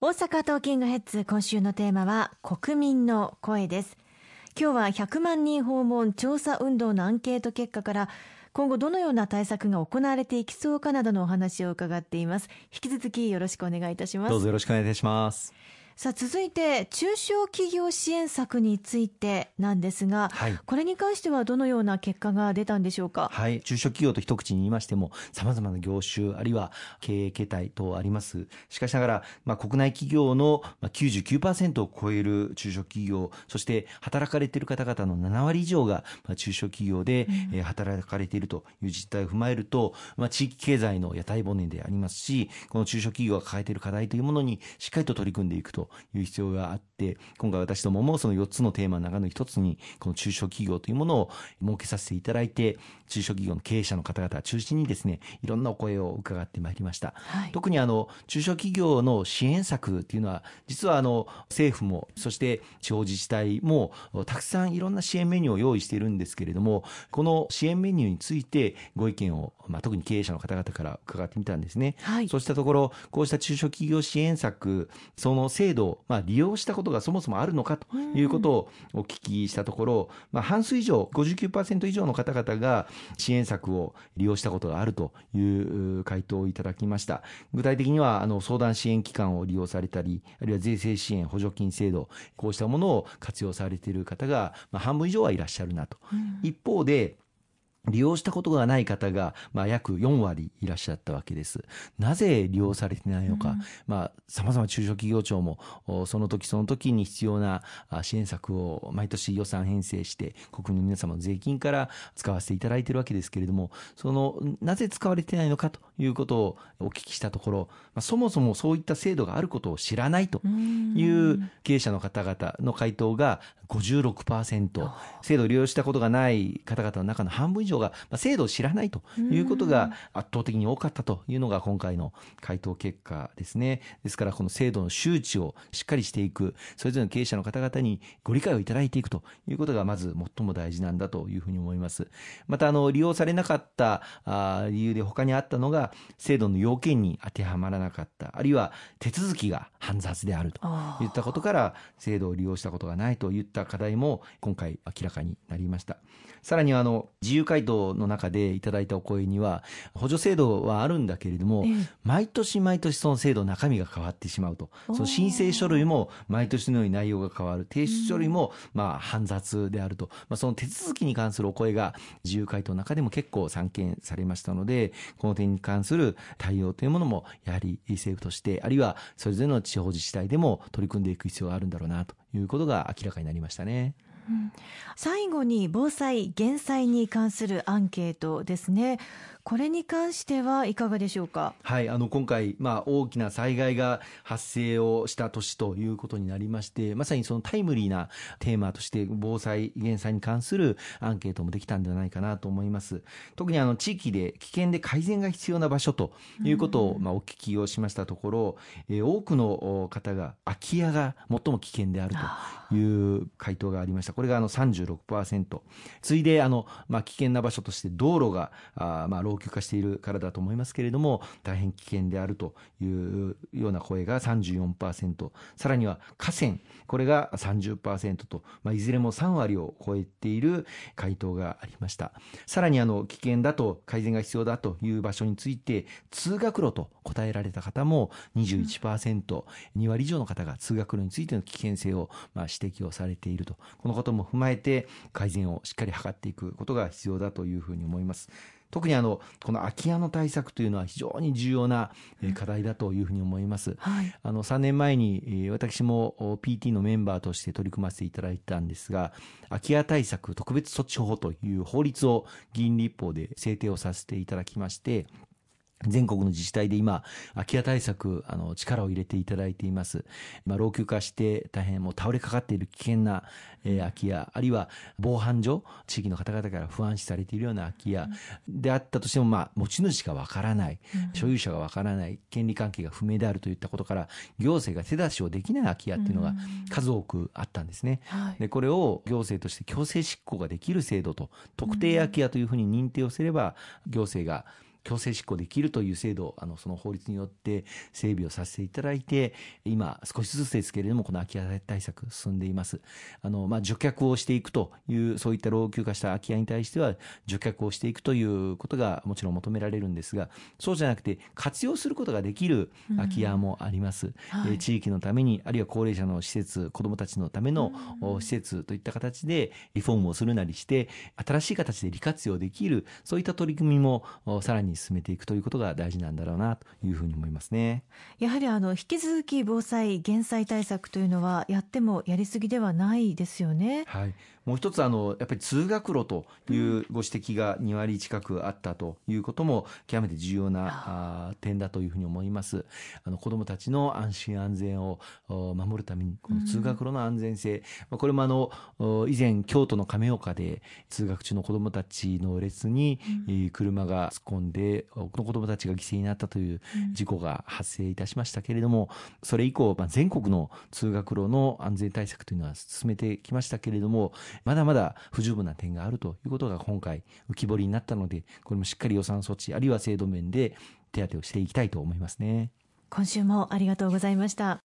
大阪トーキングヘッズ今週のテーマは国民の声です。今日は100万人訪問調査運動のアンケート結果から今後どのような対策が行われていきそうかなどのお話を伺っています。引き続きよろしくお願いいたします。どうぞよろしくお願いいたします。さあ続いて中小企業支援策についてなんですが、はい、これに関してはどのような結果が出たんでしょうか？はい、中小企業と一口に言いましても、さまざまな業種あるいは経営形態等あります。しかしながら、まあ、国内企業の99%を超える中小企業、そして働かれている方々の7割以上が中小企業で働かれているという実態を踏まえると、まあ、地域経済の屋台骨でありますし、この中小企業が抱えている課題というものにしっかりと取り組んでいくとという必要があっ、今回私どももその4つのテーマの中の一つに、この中小企業というものを設けさせていただいて、中小企業の経営者の方々中心にですね、いろんなお声を伺ってまいりました。はい、特にあの、中小企業の支援策っていうのは、実はあの、政府も、そして地方自治体も、たくさんいろんな支援メニューを用意しているんですけれども、この支援メニューについてご意見を、まあ、特に経営者の方々から伺ってみたんですね。はい、そうしたところ、こうした中小企業支援策、その制度まあ、利用したことがそもそもあるのかということをお聞きしたところ、まあ、半数以上、59%以上の方々が支援策を利用したことがあるという回答をいただきました。具体的には、あの、相談支援機関を利用されたり、あるいは税制支援、補助金制度、こうしたものを活用されている方が、まあ、半分以上はいらっしゃるなと。一方で、利用したことがない方が、まあ、約4割いらっしゃったわけです。なぜ利用されてないのか、うん、まあ、様々中小企業庁も、その時その時に必要な支援策を毎年予算編成して、国民の皆様の税金から使わせていただいているわけですけれども、その、なぜ使われてないのかということをお聞きしたところ、まあ、そもそもそういった制度があることを知らないという経営者の方々の回答が56%、制度を利用したことがない方々の中の半分以上が制度を知らないということが圧倒的に多かったというのが今回の回答結果ですね。ですからこの制度の周知をしっかりしていく、それぞれの経営者の方々にご理解をいただいていくということがまず最も大事なんだというふうに思います。またあの利用されなかった理由で他にあったのが制度の要件に当てはまらなかった、あるいは手続きが煩雑であるといったことから制度を利用したことがないといった課題も今回明らかになりました。さらにあの自由回答の中でいただいたお声には補助制度はあるんだけれども、ええ、毎年毎年その制度中身が変わってしまうと。その申請書類も毎年のように内容が変わる。提出書類もまあ煩雑であると、まあ、その手続きに関するお声が自由回答の中でも結構散見されましたのでこの点に関する対応というものもやはり政府としてあるいはそれぞれの地方自治体でも取り組んでいく必要があるんだろうなということが明らかになりましたね。最後に防災・減災に関するアンケートですね。これに関してはいかがでしょうか？はい、あの今回まあ大きな災害が発生をした年ということになりまして、まさにそのタイムリーなテーマとして防災減災に関するアンケートもできたんではないかなと思います。特にあの地域で危険で改善が必要な場所ということをまあお聞きをしましたところ、えー、多くの方が空き家が最も危険であるという回答がありました。これがあの36%。次いであのまあ危険な場所として道路があまあ老朽化しているからだと思いますけれども大変危険であるというような声が34%さらには河川。これが30%と、まあ、いずれも3割を超えている回答がありました。さらにあの危険だと改善が必要だという場所について通学路と答えられた方も21%、2割以上の方が通学路についての危険性をまあ指摘をされていると。このことも踏まえて改善をしっかり図っていくことが必要だというふうに思います。特にあのこの空き家の対策というのは非常に重要な課題だというふうに思います。はい、あの3年前に私も PT のメンバーとして取り組ませていただいたんですが、空き家対策特別措置法という法律を議員立法で制定をさせていただきまして、全国の自治体で今、空き家対策、あの、力を入れていただいています。まあ、老朽化して大変もう倒れかかっている危険な、えー、空き家、あるいは防犯所、地域の方々から不安視されているような空き家であったとしても、まあ、持ち主がわからない、所有者がわからない、権利関係が不明であるといったことから、行政が手出しをできない空き家っていうのが数多くあったんですね。で、これを行政として強制執行ができる制度と、特定空き家というふうに認定をすれば、行政が強制執行できるという制度あのその法律によって整備をさせていただいて今少しずつですけれどもこの空き家対策進んでいます。あの、まあ、除却をしていくというそういった老朽化した空き家に対しては除却をしていくということがもちろん求められるんですがそうじゃなくて活用することができる空き家もあります、うん。はい、地域のためにあるいは高齢者の施設子どもたちのための施設といった形でリフォームをするなりして新しい形で利活用できるそういった取り組みもさらに進めていくということが大事なんだろうなというふうに思いますねやはりあの引き続き防災減災対策というのはやってもやりすぎではないですよね。はいもう一つあのやっぱり通学路というご指摘が2割近くあったということも極めて重要なあ点だというふうに思います。あの子どもたちの安心安全を守るためにこの通学路の安全性、うん、これもあの以前京都の亀岡で通学中の子どもたちの列に、うん、車が突っ込んで多くの子どもたちが犠牲になったという事故が発生いたしましたけれども、それ以降、まあ、全国の通学路の安全対策というのは進めてきましたけれどもまだまだ不十分な点があるということが今回浮き彫りになったので、これもしっかり予算措置、あるいは制度面で手当をしていきたいと思いますね。今週もありがとうございました。